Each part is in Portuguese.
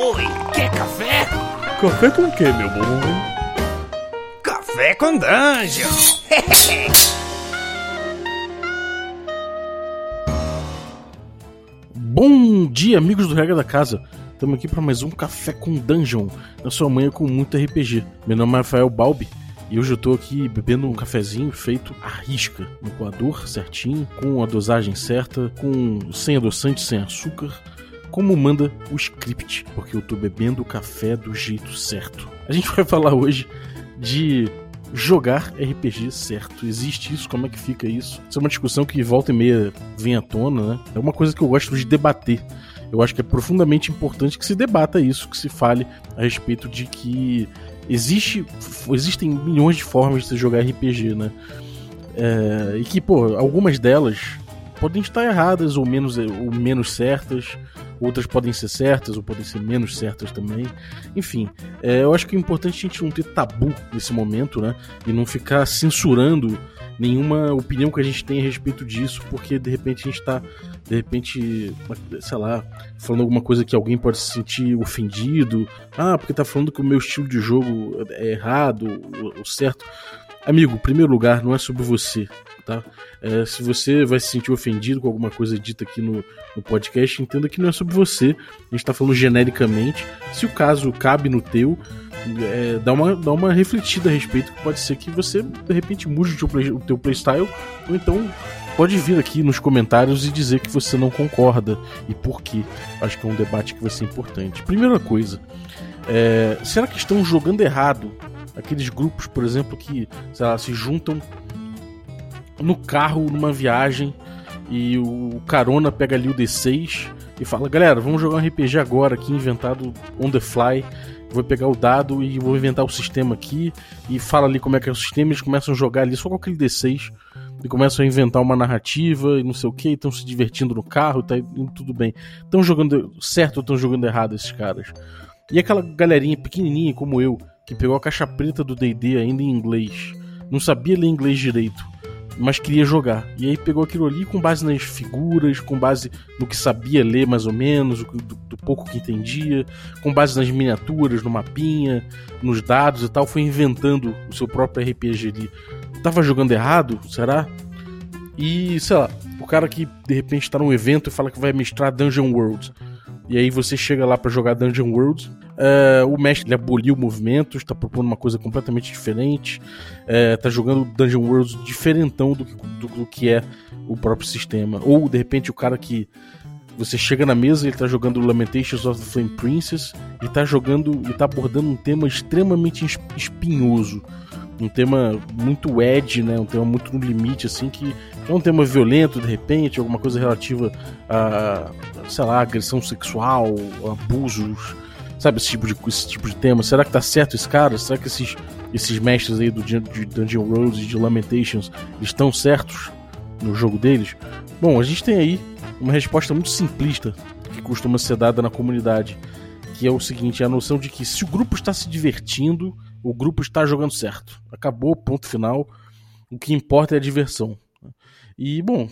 Oi, quer café? Café com o que, meu bom? Café com Dungeon! Bom dia, amigos do Regra da Casa. Estamos aqui para mais um Café com Dungeon, na sua manhã com muito RPG. Meu nome é Rafael Balbi e hoje eu estou aqui bebendo um cafezinho feito à risca, no coador certinho, com a dosagem certa, com sem adoçante, sem açúcar, como manda o script, porque eu estou bebendo café do jeito certo. A gente vai falar hoje de jogar RPG certo. Existe isso? Como é que fica isso? Isso é uma discussão que volta e meia vem à tona, né? É uma coisa que eu gosto de debater. Eu acho que é profundamente importante que se debata isso, que se fale a respeito de que existe, existem milhões de formas de se jogar RPG, né? É, e que, pô, algumas delas podem estar erradas ou menos, ou menos certas, outras podem ser certas ou podem ser menos certas também. Enfim, é, eu acho que é importante a gente não ter tabu nesse momento, né? E não ficar censurando nenhuma opinião que a gente tem a respeito disso, porque de repente a gente está, de repente, sei lá, falando alguma coisa que alguém pode se sentir ofendido. Ah, porque tá falando que o meu estilo de jogo é errado, o certo. Amigo, em primeiro lugar, não é sobre você, tá? É, se você vai se sentir ofendido com alguma coisa dita aqui no, no podcast, entenda que não é sobre você. A gente tá falando genericamente. Se o caso cabe no teu, é, dá, uma, dá uma refletida a respeito, que pode ser que você, de repente, mude o teu, play, o teu playstyle, ou então pode vir aqui nos comentários e dizer que você não concorda e por quê. Acho que é um debate que vai ser importante. Primeira coisa, é, será que estão jogando errado aqueles grupos, por exemplo, que lá, se juntam no carro numa viagem e o carona pega ali o D6 e fala: galera, vamos jogar um RPG agora aqui, inventado on the fly. Vou pegar o dado e vou inventar o sistema aqui. E fala ali como é que é o sistema. Eles começam a jogar ali só com aquele D6 e começam a inventar uma narrativa e não sei o que. Estão se divertindo no carro, tá indo tudo bem. Estão jogando certo ou estão jogando errado esses caras? E aquela galerinha pequenininha como eu, que pegou a caixa preta do DD ainda em inglês, não sabia ler inglês direito, mas queria jogar. E aí pegou aquilo ali com base nas figuras, com base no que sabia ler mais ou menos, do, do pouco que entendia, com base nas miniaturas, no mapinha, nos dados e tal, foi inventando o seu próprio RPG ali. Tava jogando errado? Será? E, sei lá, o cara que de repente está num evento e fala que vai mestrar Dungeon World. E aí você chega lá para jogar Dungeon World Uh, o mestre aboliu movimentos, está propondo uma coisa completamente diferente, está jogando Dungeon World diferentão do, do, do, que é o próprio sistema. Ou de repente o cara que você chega na mesa ele está jogando Lamentations of the Flame Princess e está jogando e tá abordando um tema extremamente espinhoso. Um tema muito edge, né? Um tema muito no limite, assim, que é um tema violento, de repente, alguma coisa relativa a, sei lá, agressão sexual, abusos, Sabe, esse tipo de, esse tipo de tema. Será que tá certo esse cara? Será que esses, esses mestres aí do, de Dungeon Roads e de Lamentations estão certos no jogo deles? Bom, a gente tem aí uma resposta muito simplista que costuma ser dada na comunidade, que é o seguinte, é a noção de que se o grupo está se divertindo, o grupo está jogando certo. Acabou, ponto final. O que importa é a diversão. E, bom,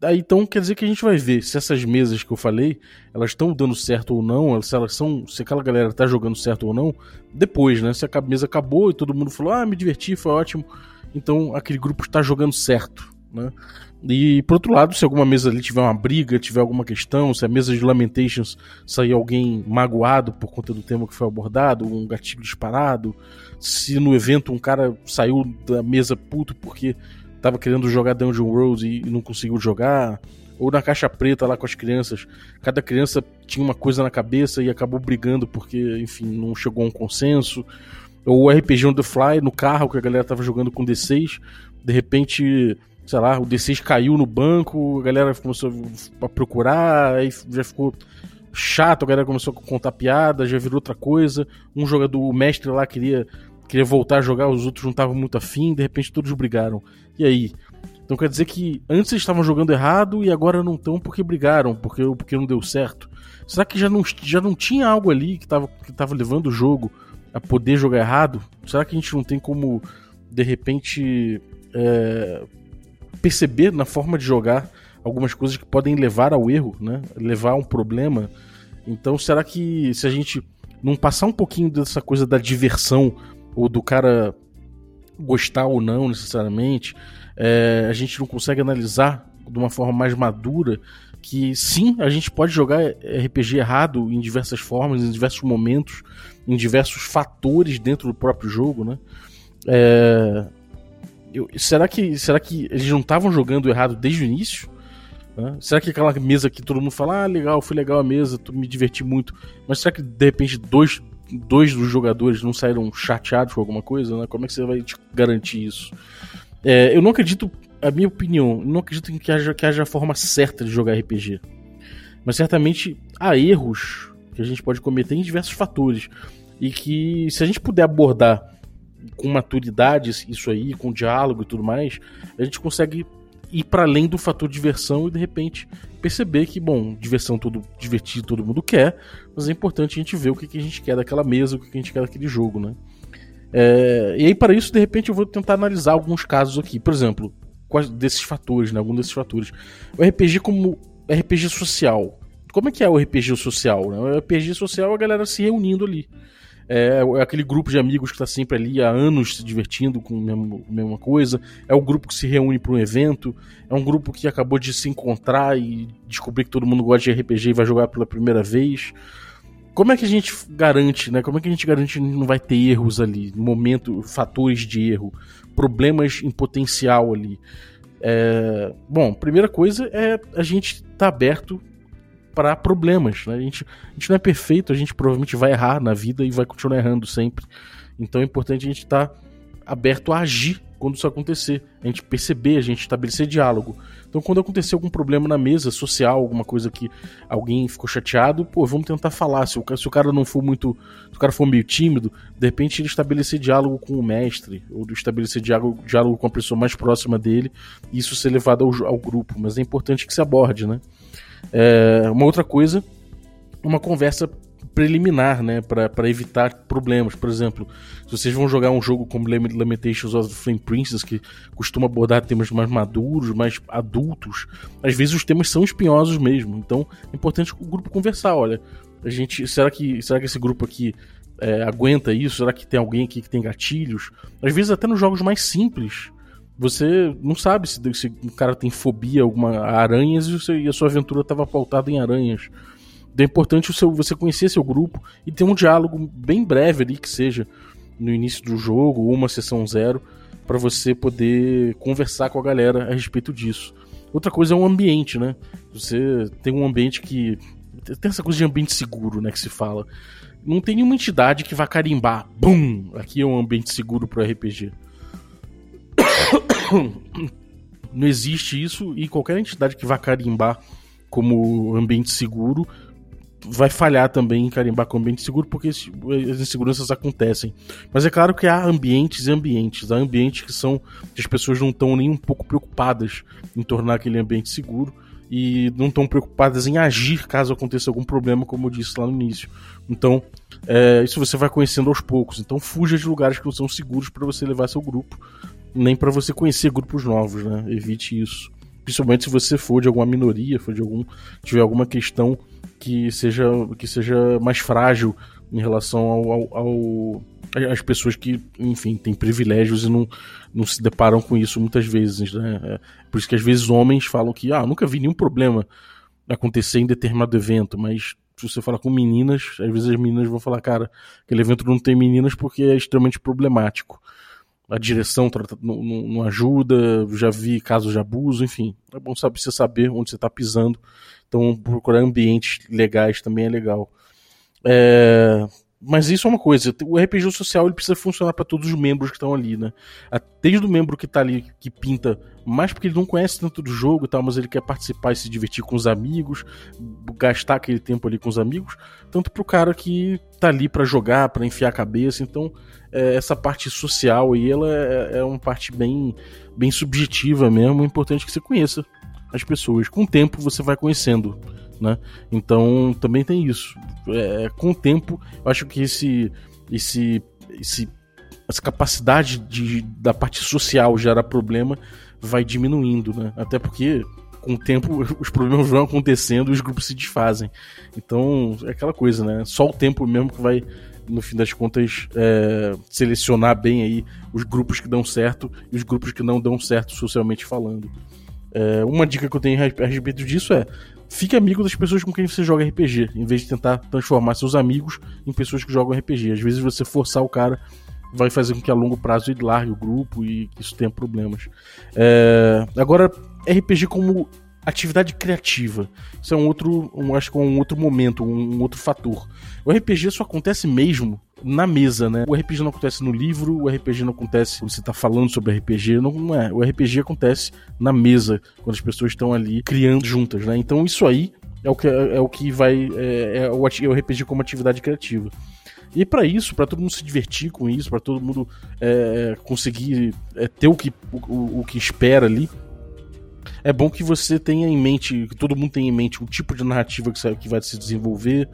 aí então quer dizer que a gente vai ver se essas mesas que eu falei, elas estão dando certo ou não, se elas são, se aquela galera tá jogando certo ou não, depois, né? Se a mesa acabou e todo mundo falou, ah, me diverti, foi ótimo, então aquele grupo está jogando certo, né? E por outro lado, se alguma mesa ali tiver uma briga, tiver alguma questão, se a mesa de Lamentations sair alguém magoado por conta do tema que foi abordado, um gatilho disparado, se no evento um cara saiu da mesa puto porque tava querendo jogar Dungeon World e, não conseguiu jogar, ou na caixa preta lá com as crianças, cada criança tinha uma coisa na cabeça e acabou brigando porque, enfim, não chegou a um consenso. Ou o RPG on the fly no carro que a galera tava jogando com D6, de repente, sei lá, o D6 caiu no banco, a galera começou a procurar, aí já ficou chato, a galera começou a contar piada, já virou outra coisa. Um jogador, o mestre lá queria queria voltar a jogar, os outros não estavam muito afim, de repente todos brigaram. E aí? Então quer dizer que antes eles estavam jogando errado e agora não estão porque brigaram, porque, porque não deu certo. Será que já não, já não tinha algo ali que estava que tava levando o jogo a poder jogar errado? Será que a gente não tem como, de repente, é, perceber na forma de jogar algumas coisas que podem levar ao erro, né? levar a um problema? Então, será que se a gente não passar um pouquinho dessa coisa da diversão, ou do cara gostar ou não necessariamente, é, a gente não consegue analisar de uma forma mais madura que sim, a gente pode jogar RPG errado em diversas formas, em diversos momentos, em diversos fatores dentro do próprio jogo, né? É... Eu, será, que, será que eles não estavam jogando errado desde o início? Será que aquela mesa que todo mundo fala, ah, legal, foi legal a mesa, me diverti muito, mas será que de repente dois, dois dos jogadores não saíram chateados com alguma coisa? Né? Como é que você vai garantir isso? É, eu não acredito, a minha opinião, não acredito em que haja, que haja a forma certa de jogar RPG. Mas certamente há erros que a gente pode cometer em diversos fatores. E que se a gente puder abordar com maturidade isso aí, com diálogo e tudo mais, a gente consegue ir para além do fator diversão e de repente perceber que, bom, diversão todo divertido todo mundo quer, mas é importante a gente ver o que, que a gente quer daquela mesa, o que, que a gente quer daquele jogo, né? É, e aí, para isso, de repente, eu vou tentar analisar alguns casos aqui. Por exemplo, quais desses fatores, né? Algum desses fatores. O RPG como RPG social. Como é que é o RPG social? Né? O RPG social é a galera se reunindo ali. É, é aquele grupo de amigos que está sempre ali há anos se divertindo com a mesma, mesma coisa. É o grupo que se reúne para um evento. É um grupo que acabou de se encontrar e descobrir que todo mundo gosta de RPG e vai jogar pela primeira vez. Como é que a gente garante, né? Como é que a gente garante que não vai ter erros ali, momento, fatores de erro, problemas em potencial ali? É... Bom, primeira coisa é a gente estar tá aberto para problemas. Né? A, gente, a gente não é perfeito, a gente provavelmente vai errar na vida e vai continuar errando sempre. Então é importante a gente estar tá aberto a agir quando isso acontecer, a gente perceber, a gente estabelecer diálogo. Então, quando acontecer algum problema na mesa social, alguma coisa que alguém ficou chateado, pô, vamos tentar falar. Se o, se o cara não for muito. Se o cara for meio tímido, de repente ele estabelecer diálogo com o mestre, ou estabelecer diálogo, diálogo com a pessoa mais próxima dele, e isso ser levado ao, ao grupo. Mas é importante que se aborde, né? É, uma outra coisa, uma conversa preliminar, né, para evitar problemas. Por exemplo, se vocês vão jogar um jogo como Lamentations of the Flame Princess, que costuma abordar temas mais maduros, mais adultos, às vezes os temas são espinhosos mesmo. Então, é importante o grupo conversar. Olha, a gente, será que, será que esse grupo aqui é, aguenta isso? Será que tem alguém aqui que tem gatilhos? Às vezes até nos jogos mais simples você não sabe se, se o cara tem fobia alguma a aranhas e, e a sua aventura estava pautada em aranhas. Então é importante o seu, você conhecer seu grupo e ter um diálogo bem breve ali, que seja no início do jogo ou uma sessão zero, para você poder conversar com a galera a respeito disso. Outra coisa é o ambiente, né? Você tem um ambiente que. Tem essa coisa de ambiente seguro, né? Que se fala. Não tem nenhuma entidade que vá carimbar. Bum! Aqui é um ambiente seguro pro RPG. Não existe isso e qualquer entidade que vá carimbar como ambiente seguro vai falhar também em carimbar como ambiente seguro porque as inseguranças acontecem. Mas é claro que há ambientes e ambientes. Há ambientes que são que as pessoas não estão nem um pouco preocupadas em tornar aquele ambiente seguro e não estão preocupadas em agir caso aconteça algum problema, como eu disse lá no início. Então, é, isso você vai conhecendo aos poucos. Então, fuja de lugares que não são seguros para você levar seu grupo nem para você conhecer grupos novos, né? Evite isso. Principalmente se você for de alguma minoria, for de algum tiver alguma questão que seja que seja mais frágil em relação ao, ao, ao as pessoas que, enfim, têm privilégios e não, não se deparam com isso muitas vezes, né? É por isso que às vezes homens falam que, ah, nunca vi nenhum problema acontecer em determinado evento, mas se você falar com meninas, às vezes as meninas vão falar, cara, aquele evento não tem meninas porque é extremamente problemático a direção não, não, ajuda, já vi casos de abuso, enfim. É bom saber, você saber onde você está pisando. Então, procurar ambientes legais também é legal. É, mas isso é uma coisa, o RPG social ele precisa funcionar para todos os membros que estão ali, né? Desde o membro que está ali, que pinta, mais porque ele não conhece tanto do jogo e tal, mas ele quer participar e se divertir com os amigos, gastar aquele tempo ali com os amigos, tanto pro cara que tá ali para jogar, para enfiar a cabeça, então é, essa parte social aí, ela é, é uma parte bem, bem subjetiva mesmo, é importante que você conheça as pessoas. Com o tempo você vai conhecendo né? Então também tem isso. É, com o tempo, eu acho que esse, esse, esse, essa capacidade de, da parte social gerar problema vai diminuindo, né? Até porque com o tempo os problemas vão acontecendo e os grupos se desfazem. Então, é aquela coisa, né? Só o tempo mesmo que vai, no fim das contas, é, selecionar bem aí os grupos que dão certo e os grupos que não dão certo socialmente falando. É, uma dica que eu tenho a respeito disso é fique amigo das pessoas com quem você joga RPG, em vez de tentar transformar seus amigos em pessoas que jogam RPG. Às vezes você forçar o cara vai fazer com que a longo prazo ele largue o grupo e isso tenha problemas. É, agora, RPG como atividade criativa. Isso é um outro, um, acho que é um outro momento, um, um, outro fator. O RPG só acontece mesmo na mesa, né? O RPG não acontece no livro, o RPG não acontece quando você está falando sobre RPG, não, não, é. O RPG acontece na mesa, quando as pessoas estão ali criando juntas, né? Então isso aí é o que, é, é o que vai. É, é, o, é o RPG como atividade criativa. E para isso, para todo mundo se divertir com isso, para todo mundo é, conseguir é, ter o que, o, o que espera ali, é bom que você tenha em mente, que todo mundo tenha em mente o tipo de narrativa que vai se desenvolver,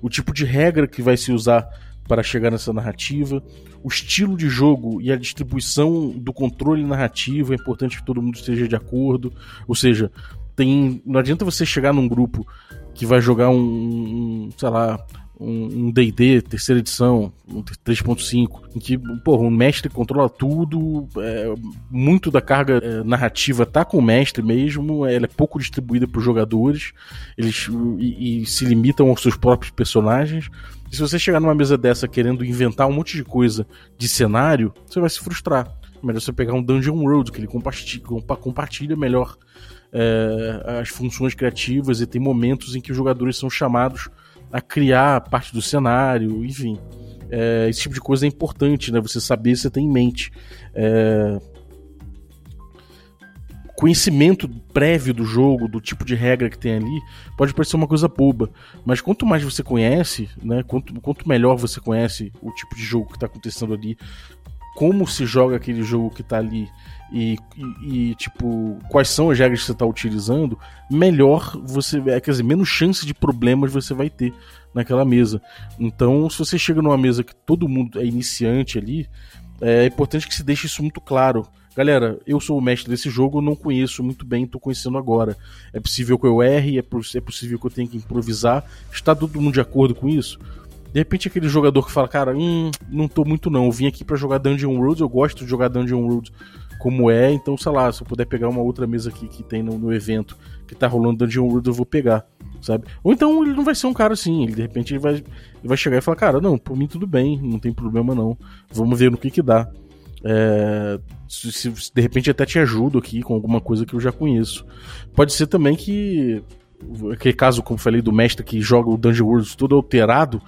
o tipo de regra que vai se usar para chegar nessa narrativa, o estilo de jogo e a distribuição do controle narrativo é importante que todo mundo esteja de acordo. Ou seja, tem, não adianta você chegar num grupo que vai jogar um, um sei lá, um D&D, terceira edição, um 3.5, em que, porra, o mestre controla tudo, é, muito da carga é, narrativa tá com o mestre mesmo, ela é pouco distribuída para os jogadores, eles e, e, se limitam aos seus próprios personagens. E se você chegar numa mesa dessa querendo inventar um monte de coisa de cenário, você vai se frustrar. É melhor você pegar um Dungeon World, que ele compartilha, compartilha melhor é, as funções criativas e tem momentos em que os jogadores são chamados a criar parte do cenário, enfim. É, esse tipo de coisa é importante, né? Você saber, você tem em mente. É... Conhecimento prévio do jogo, do tipo de regra que tem ali, pode parecer uma coisa boba, mas quanto mais você conhece, né? Quanto, quanto melhor você conhece o tipo de jogo que está acontecendo ali, como se joga aquele jogo que está ali e, e, e, tipo, quais são as regras que você está utilizando, melhor você. É, quer dizer, menos chance de problemas você vai ter naquela mesa. Então, se você chega numa mesa que todo mundo é iniciante ali, é importante que se deixe isso muito claro. Galera, eu sou o mestre desse jogo, não conheço muito bem, estou conhecendo agora. É possível que eu erre, é, é possível que eu tenha que improvisar. Está todo mundo de acordo com isso? De repente aquele jogador que fala, cara, hum, não tô muito não, eu vim aqui para jogar Dungeon Worlds, eu gosto de jogar Dungeon Worlds como é, então, sei lá, se eu puder pegar uma outra mesa aqui que tem no, no evento que tá rolando Dungeon World, eu vou pegar, sabe? Ou então ele não vai ser um cara assim, ele de repente ele vai, ele vai chegar e falar, cara, não, por mim tudo bem, não tem problema não, vamos ver no que que dá. É, se, se, de repente até te ajudo aqui com alguma coisa que eu já conheço. Pode ser também que aquele caso, como falei, do mestre que joga o Dungeon World todo alterado,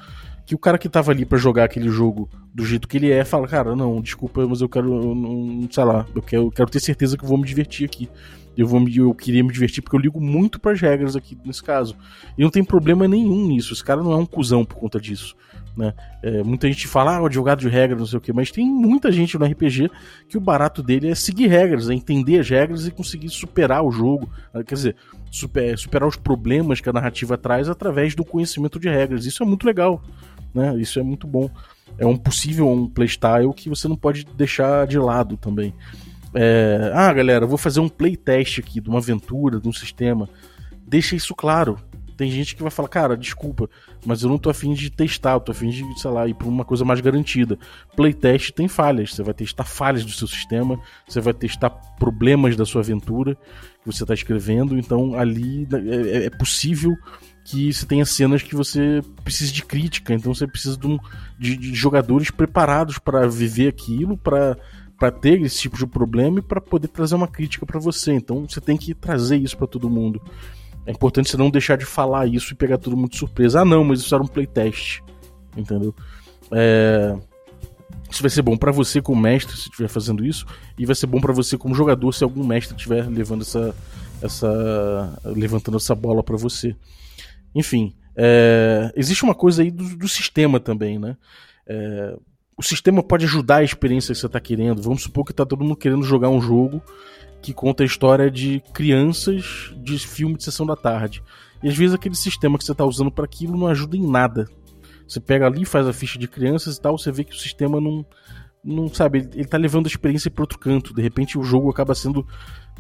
que o cara que tava ali para jogar aquele jogo do jeito que ele é, fala, cara, não, desculpa, mas eu quero, eu não, sei lá, eu quero, quero ter certeza que eu vou me divertir aqui. Eu, vou me, eu queria me divertir porque eu ligo muito para as regras aqui nesse caso. E não tem problema nenhum nisso. Esse cara não é um cuzão por conta disso. Né? É, muita gente fala, ah, advogado de regras, não sei o que, mas tem muita gente no RPG que o barato dele é seguir regras, é entender as regras e conseguir superar o jogo. Quer dizer, super, superar os problemas que a narrativa traz através do conhecimento de regras. Isso é muito legal né? Isso é muito bom. É um possível um playstyle que você não pode deixar de lado também. É, ah, galera, vou fazer um playtest aqui de uma aventura, de um sistema. Deixa isso claro. Tem gente que vai falar, cara, desculpa, mas eu não tô afim de testar, eu tô afim de, sei lá, ir pra uma coisa mais garantida. Playtest tem falhas, você vai testar falhas do seu sistema, você vai testar problemas da sua aventura que você está escrevendo, então ali é, é possível que você tenha cenas que você precisa de crítica, então você precisa de, um, de, de jogadores preparados para viver aquilo, para para ter esse tipo de problema e para poder trazer uma crítica para você. Então você tem que trazer isso para todo mundo. É importante você não deixar de falar isso e pegar todo mundo de surpresa. Ah, não, mas isso era um playtest. Entendeu? É... Isso vai ser bom para você como mestre se estiver fazendo isso, e vai ser bom para você como jogador se algum mestre estiver levando essa, essa, levantando essa bola para você. Enfim, é, existe uma coisa aí do, do sistema também, né? É, o sistema pode ajudar a experiência que você está querendo. Vamos supor que está todo mundo querendo jogar um jogo que conta a história de crianças de filme de sessão da tarde. E às vezes aquele sistema que você está usando para aquilo não ajuda em nada. Você pega ali, faz a ficha de crianças e tal, você vê que o sistema não, não sabe, ele, está levando a experiência para outro canto. De repente o jogo acaba sendo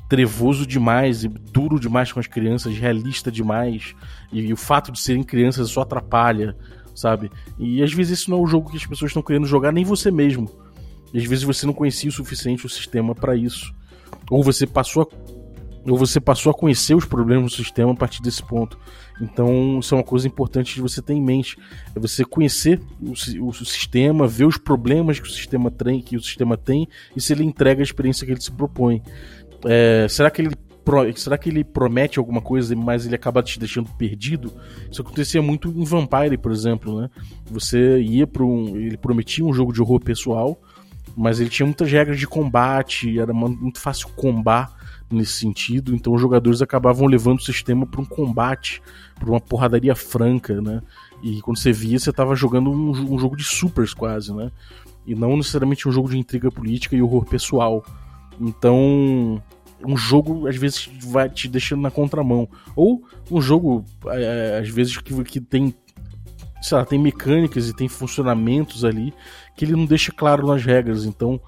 trevoso demais e duro demais com as crianças, realista demais, e, e o fato de serem crianças só atrapalha, sabe? E às vezes isso não é o jogo que as pessoas estão querendo jogar, nem você mesmo. E às vezes você não conhecia o suficiente o sistema para isso. Ou você passou a ou você passou a conhecer os problemas do sistema a partir desse ponto. Então, isso é uma coisa importante de você ter em mente. É você conhecer o, o, sistema, ver os problemas que o sistema tem, que o sistema tem e se ele entrega a experiência que ele se propõe. É, será que ele será que ele promete alguma coisa, mas ele acaba te deixando perdido? Isso acontecia muito em Vampire, por exemplo, né? Você ia para um, ele prometia um jogo de horror pessoal, mas ele tinha muitas regras de combate, era muito fácil combar nesse sentido, então os jogadores acabavam levando o sistema para um combate, para uma porradaria franca, né? E quando você via, você estava jogando um, um, jogo de supers quase, né? E não necessariamente um jogo de intriga política e horror pessoal. Então, um jogo às vezes vai te deixando na contramão. Ou um jogo, é, às vezes, que, que tem. Sei lá, tem mecânicas e tem funcionamentos ali que ele não deixa claro nas regras. Então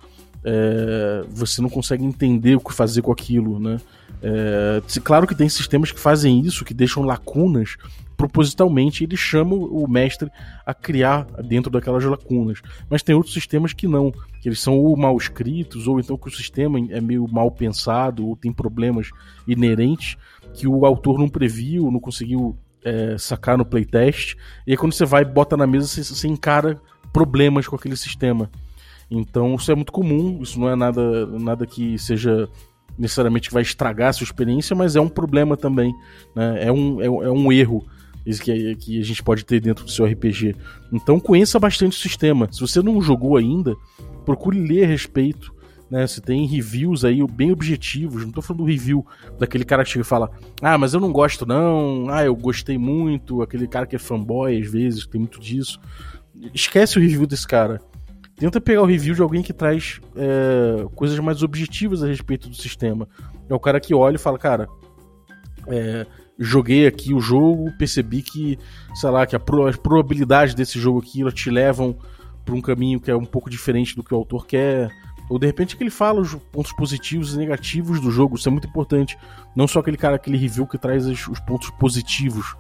é, você não consegue entender o que fazer com aquilo, né? É, claro que tem sistemas que fazem isso, que deixam lacunas propositalmente, ele chama o mestre a criar dentro daquelas lacunas. Mas tem outros sistemas que não, que eles são ou mal escritos, ou então que o sistema é meio mal pensado, ou tem problemas inerentes que o autor não previu, não conseguiu é, sacar no playtest. E aí quando você vai e bota na mesa, você, você encara problemas com aquele sistema. Então isso é muito comum, isso não é nada, nada que seja necessariamente que vai estragar a sua experiência, mas é um problema também. Né? É, um, é, é um erro que, que a gente pode ter dentro do seu RPG. Então conheça bastante o sistema. Se você não jogou ainda, procure ler a respeito. Né, você tem reviews aí bem objetivos. Não tô falando do review daquele cara que chega e fala: Ah, mas eu não gosto, não. Ah, eu gostei muito. Aquele cara que é fanboy, às vezes, tem muito disso. Esquece o review desse cara. Tenta pegar o review de alguém que traz é, coisas mais objetivas a respeito do sistema. É o cara que olha e fala: Cara, é, joguei aqui o jogo, percebi que, sei lá, que a pro, as probabilidades desse jogo aqui te levam para um caminho que é um pouco diferente do que o autor quer. Ou de repente que ele fala os pontos positivos e negativos do jogo, isso é muito importante. Não só aquele cara, aquele review que traz os, os pontos positivos.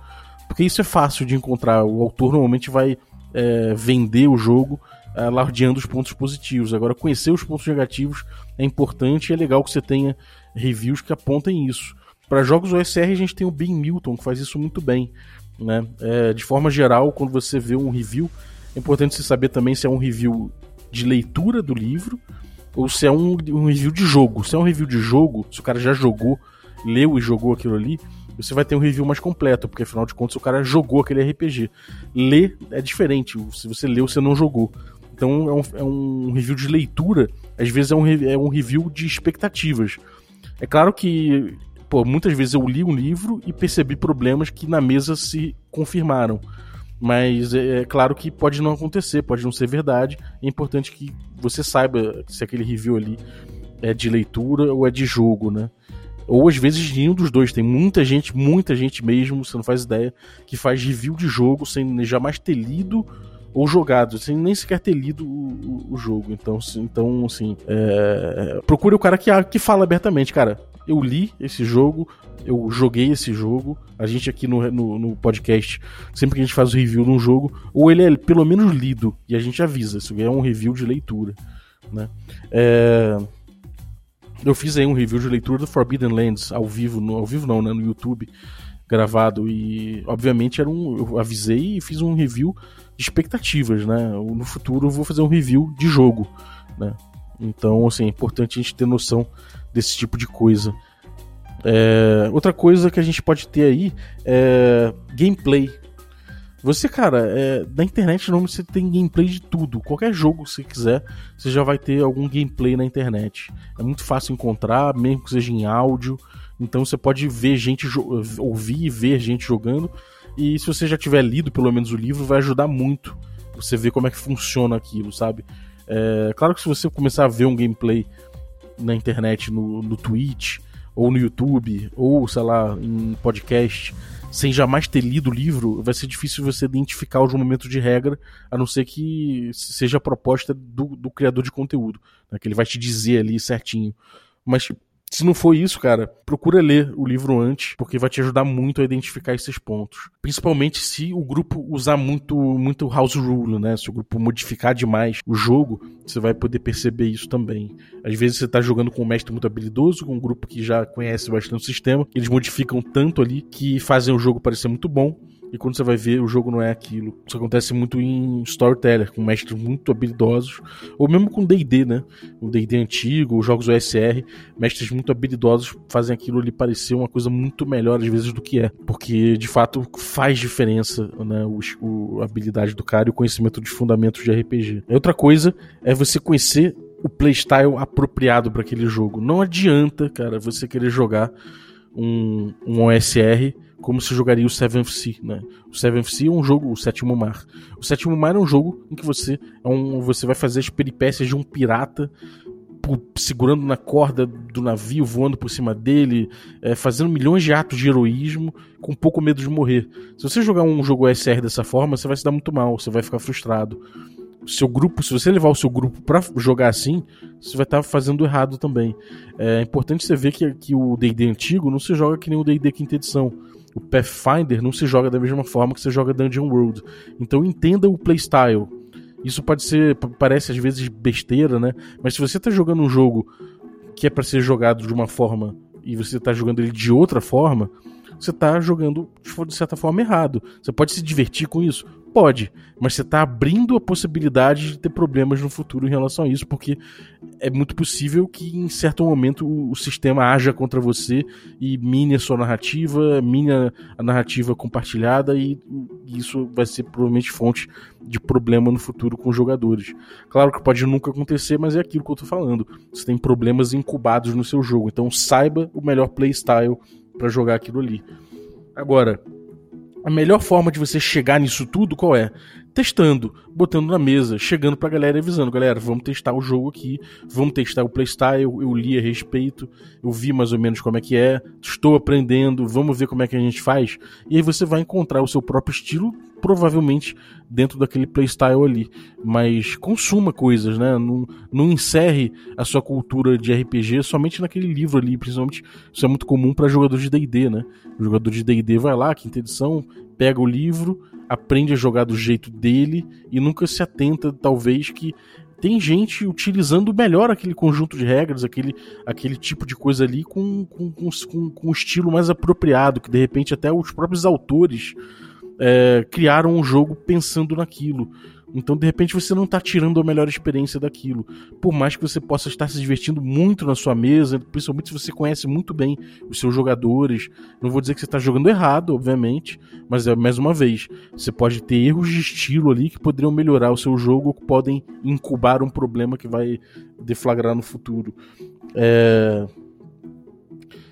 Porque isso é fácil de encontrar. O autor normalmente vai é, vender o jogo alardeando os pontos positivos. Agora, conhecer os pontos negativos é importante e é legal que você tenha reviews que apontem isso. Para jogos OSR, a gente tem o Ben Milton, que faz isso muito bem. Né? É, de forma geral, quando você vê um review, é importante você saber também se é um review de leitura do livro ou se é um, um review de jogo. Se é um review de jogo, se o cara já jogou, leu e jogou aquilo ali, você vai ter um review mais completo, porque afinal de contas o cara jogou aquele RPG. Ler é diferente, se você leu, você não jogou. Então é um, é um review de leitura, às vezes é um, é um review de expectativas. É claro que pô, muitas vezes eu li um livro e percebi problemas que na mesa se confirmaram. Mas é, é, claro que pode não acontecer, pode não ser verdade. É importante que você saiba se aquele review ali é de leitura ou é de jogo, né? Ou às vezes nenhum dos dois. Tem muita gente, muita gente mesmo, você não faz ideia, que faz review de jogo sem jamais ter lido ou jogado, sem nem sequer ter lido o, o, jogo. Então, então assim, é... procure o cara que, que fala abertamente, cara eu li esse jogo, eu joguei esse jogo. A gente aqui no, no, no, podcast, sempre que a gente faz o review de um jogo, ou ele é pelo menos lido, e a gente avisa, isso é um review de leitura. Né? É... Eu fiz aí um review de leitura do Forbidden Lands ao vivo, no, ao vivo não, né, no YouTube, gravado, e obviamente era um, eu avisei e fiz um review de expectativas, né? No futuro eu vou fazer um review de jogo, né? Então, assim, é importante a gente ter noção desse tipo de coisa. É, outra coisa que a gente pode ter aí é gameplay. Você, cara, é, na internet não você tem gameplay de tudo. Qualquer jogo que você quiser, você já vai ter algum gameplay na internet. É muito fácil encontrar, mesmo que seja em áudio. Então você pode ver gente ouvir e ver gente jogando. E se você já tiver lido pelo menos o livro, vai ajudar muito você ver como é que funciona aquilo, sabe? É, claro que se você começar a ver um gameplay na internet, no, no Twitch, ou no YouTube, ou sei lá, em podcast, sem jamais ter lido o livro, vai ser difícil você identificar os momentos de regra, a não ser que seja a proposta do, do criador de conteúdo, né, que ele vai te dizer ali certinho. Mas Se não for isso, cara, procura ler o livro antes, porque vai te ajudar muito a identificar esses pontos. Principalmente se o grupo usar muito, muito house rule, né? Se o grupo modificar demais o jogo, você vai poder perceber isso também. Às vezes você tá jogando com um mestre muito habilidoso, com um grupo que já conhece bastante o sistema, eles modificam tanto ali que fazem o jogo parecer muito bom e quando você vai ver, o jogo não é aquilo. Isso acontece muito em Storyteller, com mestres muito habilidosos, ou mesmo com D&D, né? O D&D antigo, os jogos OSR, mestres muito habilidosos fazem aquilo ali parecer uma coisa muito melhor às vezes do que é, porque de fato faz diferença, né? O, o a habilidade do cara e o conhecimento dos fundamentos de RPG. Outra coisa é você conhecer o playstyle apropriado para aquele jogo. Não adianta, cara, você querer jogar um, um OSR como se jogaria o Seventh Sea, né? O Seventh Sea é um jogo, o Sétimo Mar. O Sétimo Mar é um jogo em que você é um, você vai fazer as peripécias de um pirata segurando na corda do navio, voando por cima dele, é, fazendo milhões de atos de heroísmo, com pouco medo de morrer. Se você jogar um jogo SR dessa forma, você vai se dar muito mal, você vai ficar frustrado. Seu grupo, se você levar o seu grupo para jogar assim, você vai estar tá fazendo errado também. É importante você ver que, que o D&D antigo não se joga que nem o D&D quinta edição o Pathfinder não se joga da mesma forma que você joga Dungeon World. Então entenda o playstyle. Isso pode ser, parece às vezes besteira, né? Mas se você está jogando um jogo que é para ser jogado de uma forma e você está jogando ele de outra forma, você está jogando de certa forma errado. Você pode se divertir com isso? Pode, mas você está abrindo a possibilidade de ter problemas no futuro em relação a isso, porque é muito possível que em certo momento o, sistema haja contra você e mine a sua narrativa, mine a narrativa compartilhada e, e isso vai ser provavelmente fonte de problema no futuro com os jogadores. Claro que pode nunca acontecer, mas é aquilo que eu estou falando. Você tem problemas incubados no seu jogo, então saiba o melhor playstyle para jogar aquilo ali. Agora, a melhor forma de você chegar nisso tudo qual é? Testando, botando na mesa, chegando pra galera e avisando, galera, vamos testar o jogo aqui, vamos testar o playstyle, eu, eu li a respeito, eu vi mais ou menos como é que é, estou aprendendo, vamos ver como é que a gente faz. E aí você vai encontrar o seu próprio estilo, provavelmente dentro daquele playstyle ali. Mas consuma coisas, né? Não, não encerre a sua cultura de RPG somente naquele livro ali, principalmente isso é muito comum para jogador de D&D, né? O jogador de D&D vai lá, quinta edição, pega o livro, aprende a jogar do jeito dele e nunca se atenta, talvez, que tem gente utilizando melhor aquele conjunto de regras, aquele, aquele tipo de coisa ali com, com, com, com um estilo mais apropriado, que de repente até os próprios autores é, criaram um jogo pensando naquilo. Então, de repente, você não está tirando a melhor experiência daquilo. Por mais que você possa estar se divertindo muito na sua mesa, principalmente se você conhece muito bem os seus jogadores. Não vou dizer que você está jogando errado, obviamente, mas é mais uma vez, você pode ter erros de estilo ali que poderiam melhorar o seu jogo ou que podem incubar um problema que vai deflagrar no futuro. É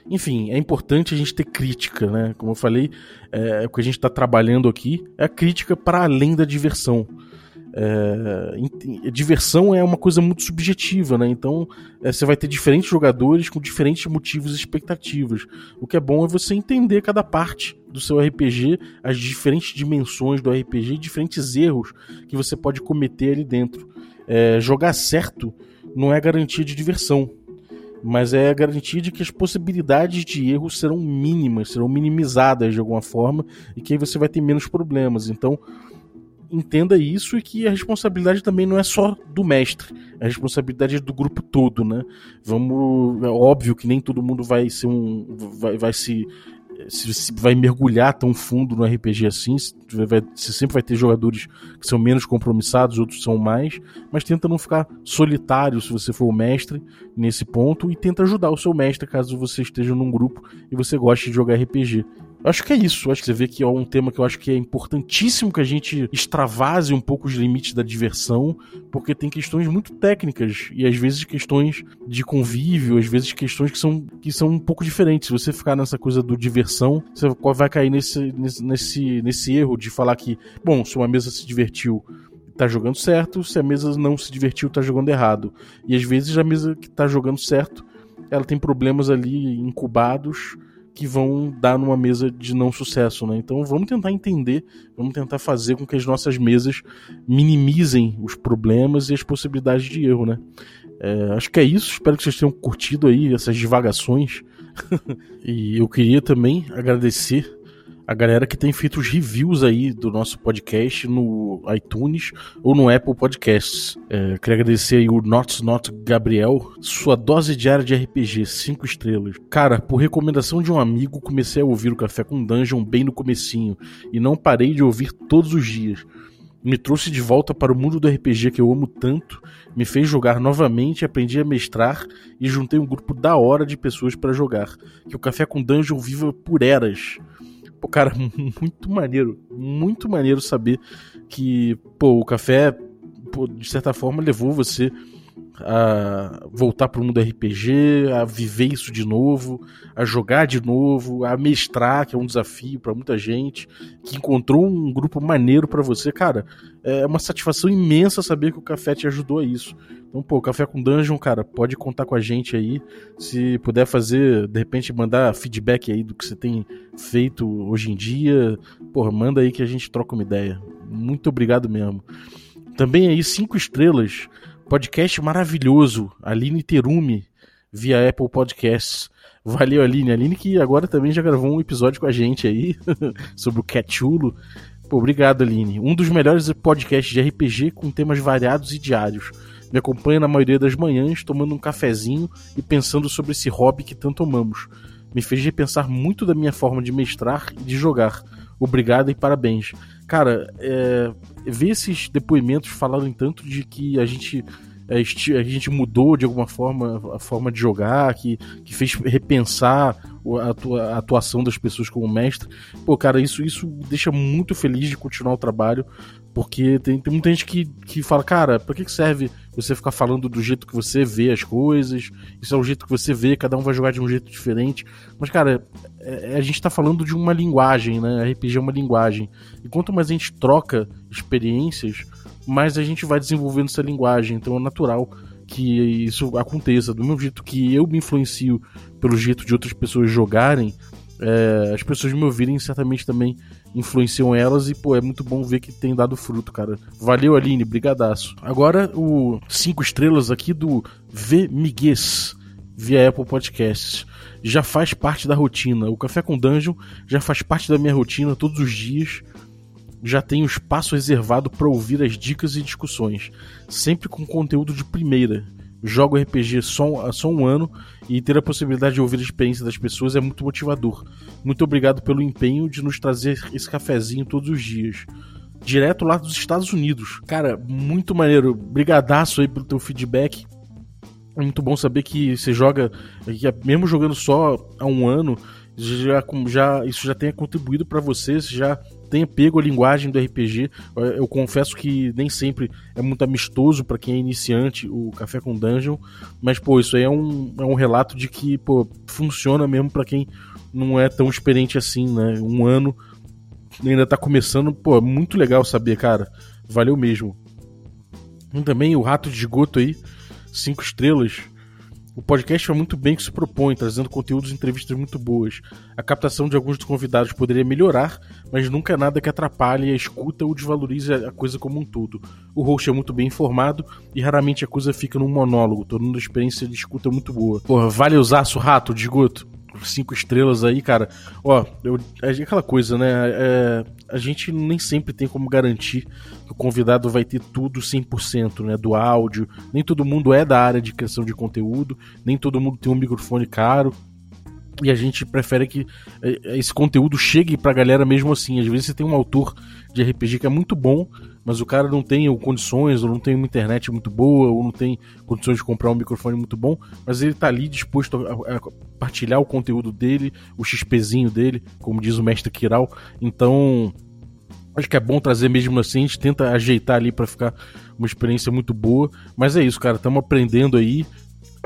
enfim, é importante a gente ter crítica, né? Como eu falei, é, o que a gente está trabalhando aqui é a crítica para além da diversão. É, diversão é uma coisa muito subjetiva, né? Então é, você vai ter diferentes jogadores com diferentes motivos e expectativas. O que é bom é você entender cada parte do seu RPG, as diferentes dimensões do RPG, diferentes erros que você pode cometer ali dentro. É, jogar certo não é garantia de diversão mas é garantia de que as possibilidades de erro serão mínimas, serão minimizadas de alguma forma e que aí você vai ter menos problemas. Então, entenda isso e que a responsabilidade também não é só do mestre, a responsabilidade é do grupo todo, né? Vamos, é óbvio que nem todo mundo vai ser um vai, vai se se você vai mergulhar tão fundo no RPG assim, você sempre vai ter jogadores que são menos compromissados, outros são mais, mas tenta não ficar solitário se você for o mestre nesse ponto e tenta ajudar o seu mestre caso você esteja num grupo e você goste de jogar RPG. Acho que é isso. Acho que você vê que é um tema que eu acho que é importantíssimo que a gente extravase um pouco os limites da diversão, porque tem questões muito técnicas e às vezes questões de convívio, às vezes questões que são, que são um pouco diferentes. Se você ficar nessa coisa do diversão, você vai cair nesse, nesse, nesse, erro de falar que, bom, se uma mesa se divertiu tá jogando certo, se a mesa não se divertiu, tá jogando errado. E às vezes a mesa que tá jogando certo, ela tem problemas ali incubados que vão dar numa mesa de não sucesso, né? Então vamos tentar entender, vamos tentar fazer com que as nossas mesas minimizem os problemas e as possibilidades de erro, né? É, acho que é isso. Espero que vocês tenham curtido aí essas divagações. e eu queria também agradecer a galera que tem feito os reviews aí do nosso podcast no iTunes ou no Apple Podcasts. É, queria agradecer aí o Not Not Gabriel, sua dose diária de RPG, 5 estrelas. Cara, por recomendação de um amigo, comecei a ouvir o Café com Dungeon bem no comecinho e não parei de ouvir todos os dias. Me trouxe de volta para o mundo do RPG que eu amo tanto, me fez jogar novamente, aprendi a mestrar e juntei um grupo da hora de pessoas para jogar. Que o Café com Dungeon viva por eras. Pô, cara, muito maneiro. Muito maneiro saber que, pô, o café, pô, de certa forma, levou você a voltar para o mundo RPG, a viver isso de novo, a jogar de novo, a mestrar, que é um desafio para muita gente, que encontrou um grupo maneiro para você, cara. É uma satisfação imensa saber que o café te ajudou a isso. Então, pô, Café com Dungeon, cara, pode contar com a gente aí. Se puder fazer, de repente, mandar feedback aí do que você tem feito hoje em dia, pô, manda aí que a gente troca uma ideia. Muito obrigado mesmo. Também aí, cinco estrelas Podcast maravilhoso, Aline Terumi, via Apple Podcasts. Valeu, Aline. Aline que agora também já gravou um episódio com a gente aí sobre o Catulo. Pô, obrigado, Aline. Um dos melhores podcasts de RPG com temas variados e diários. Me acompanha na maioria das manhãs, tomando um cafezinho e pensando sobre esse hobby que tanto amamos. Me fez repensar muito da minha forma de mestrar e de jogar. Obrigado e parabéns. Cara, é, ver esses depoimentos falarem tanto de que a gente é, a gente mudou de alguma forma a forma de jogar, que, que fez repensar a, atuação das pessoas como mestre. Pô, cara, isso, isso deixa muito feliz de continuar o trabalho, porque tem, tem muita gente que, que fala, cara, pra que serve você ficar falando do jeito que você vê as coisas? Isso é o jeito que você vê, cada um vai jogar de um jeito diferente. Mas, cara, é, é a gente tá falando de uma linguagem, né? RPG é uma linguagem. E quanto mais a gente troca experiências, mais a gente vai desenvolvendo essa linguagem. Então é natural que isso aconteça. Do mesmo jeito que eu me influencio pelo jeito de outras pessoas jogarem, é, as pessoas me ouvirem certamente também influenciam elas e, pô, é muito bom ver que tem dado fruto, cara. Valeu, Aline, brigadaço. Agora, o cinco estrelas aqui do V Migues, via Apple Podcasts. Já faz parte da rotina. O Café com Dungeon já faz parte da minha rotina todos os dias. Já tenho espaço reservado para ouvir as dicas e discussões, sempre com conteúdo de primeira jogo RPG só, só um ano e ter a possibilidade de ouvir a experiência das pessoas é muito motivador. Muito obrigado pelo empenho de nos trazer esse cafezinho todos os dias. Direto lá dos Estados Unidos. Cara, muito maneiro. Brigadaço aí pelo teu feedback. É muito bom saber que você joga, que mesmo jogando só há um ano, já, já, isso já tenha contribuído para você já tenha pego a linguagem do RPG. Eu confesso que nem sempre é muito amistoso para quem é iniciante o Café com Dungeon, mas pô, isso aí é um, é um relato de que pô, funciona mesmo para quem não é tão experiente assim, né? Um ano ainda tá começando, pô, muito legal saber, cara. Valeu mesmo. E também o Rato de Esgoto aí, cinco estrelas. O podcast faz muito bem que se propõe, trazendo conteúdos e entrevistas muito boas. A captação de alguns dos convidados poderia melhorar, mas nunca é nada que atrapalhe a escuta ou desvalorize a coisa como um todo. O host é muito bem informado e raramente a coisa fica num monólogo, tornando a experiência de escuta muito boa. Porra, vale usar rato de esgoto? Cinco estrelas aí, cara. Ó, eu, é aquela coisa, né? É, a gente nem sempre tem como garantir que o convidado vai ter tudo 100%, né? Do áudio. Nem todo mundo é da área de criação de conteúdo, nem todo mundo tem um microfone caro. E a gente prefere que é, esse conteúdo chegue pra galera mesmo assim. Às vezes você tem um autor de RPG que é muito bom, mas o cara não tem condições, ou não tem uma internet muito boa, ou não tem condições de comprar um microfone muito bom, mas ele tá ali disposto a, a partilhar o conteúdo dele, o XPzinho dele, como diz o mestre Kiral. Então, acho que é bom trazer mesmo assim, a gente tenta ajeitar ali para ficar uma experiência muito boa. Mas é isso, cara, estamos aprendendo aí.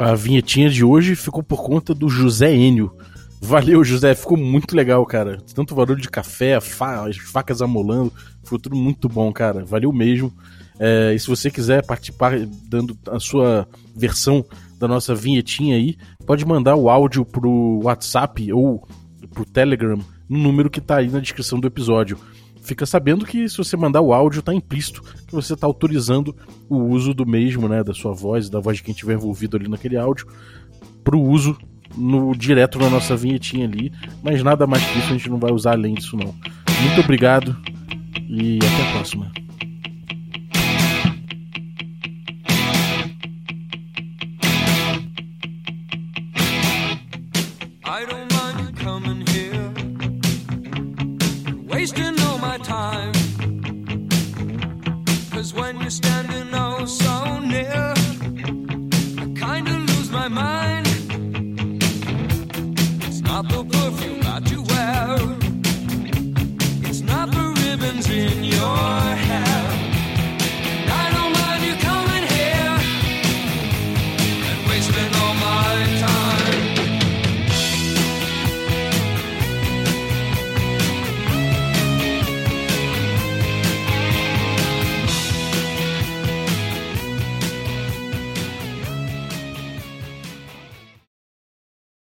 A vinhetinha de hoje ficou por conta do José Enio. Valeu, José. Ficou muito legal, cara. Tanto barulho de café, fa as facas amolando. Ficou tudo muito bom, cara. Valeu mesmo. É, e se você quiser participar dando a sua versão da nossa vinhetinha aí, pode mandar o áudio pro WhatsApp ou pro Telegram no número que tá aí na descrição do episódio. Fica sabendo que se você mandar o áudio, tá implícito que você tá autorizando o uso do mesmo, né? Da sua voz, da voz de quem tiver envolvido ali naquele áudio, pro uso no direto na nossa vinhetinha ali. Mas nada mais que isso, a gente não vai usar além disso, não. Muito obrigado e até a próxima.